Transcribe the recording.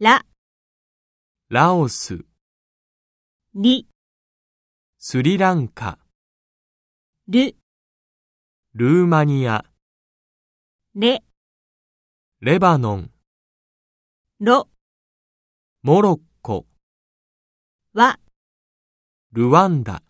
ラ、ラオス、リ、スリランカ、ル、ルーマニア、レ、レバノン、ロ、モロッコ、わ。ルワンダ。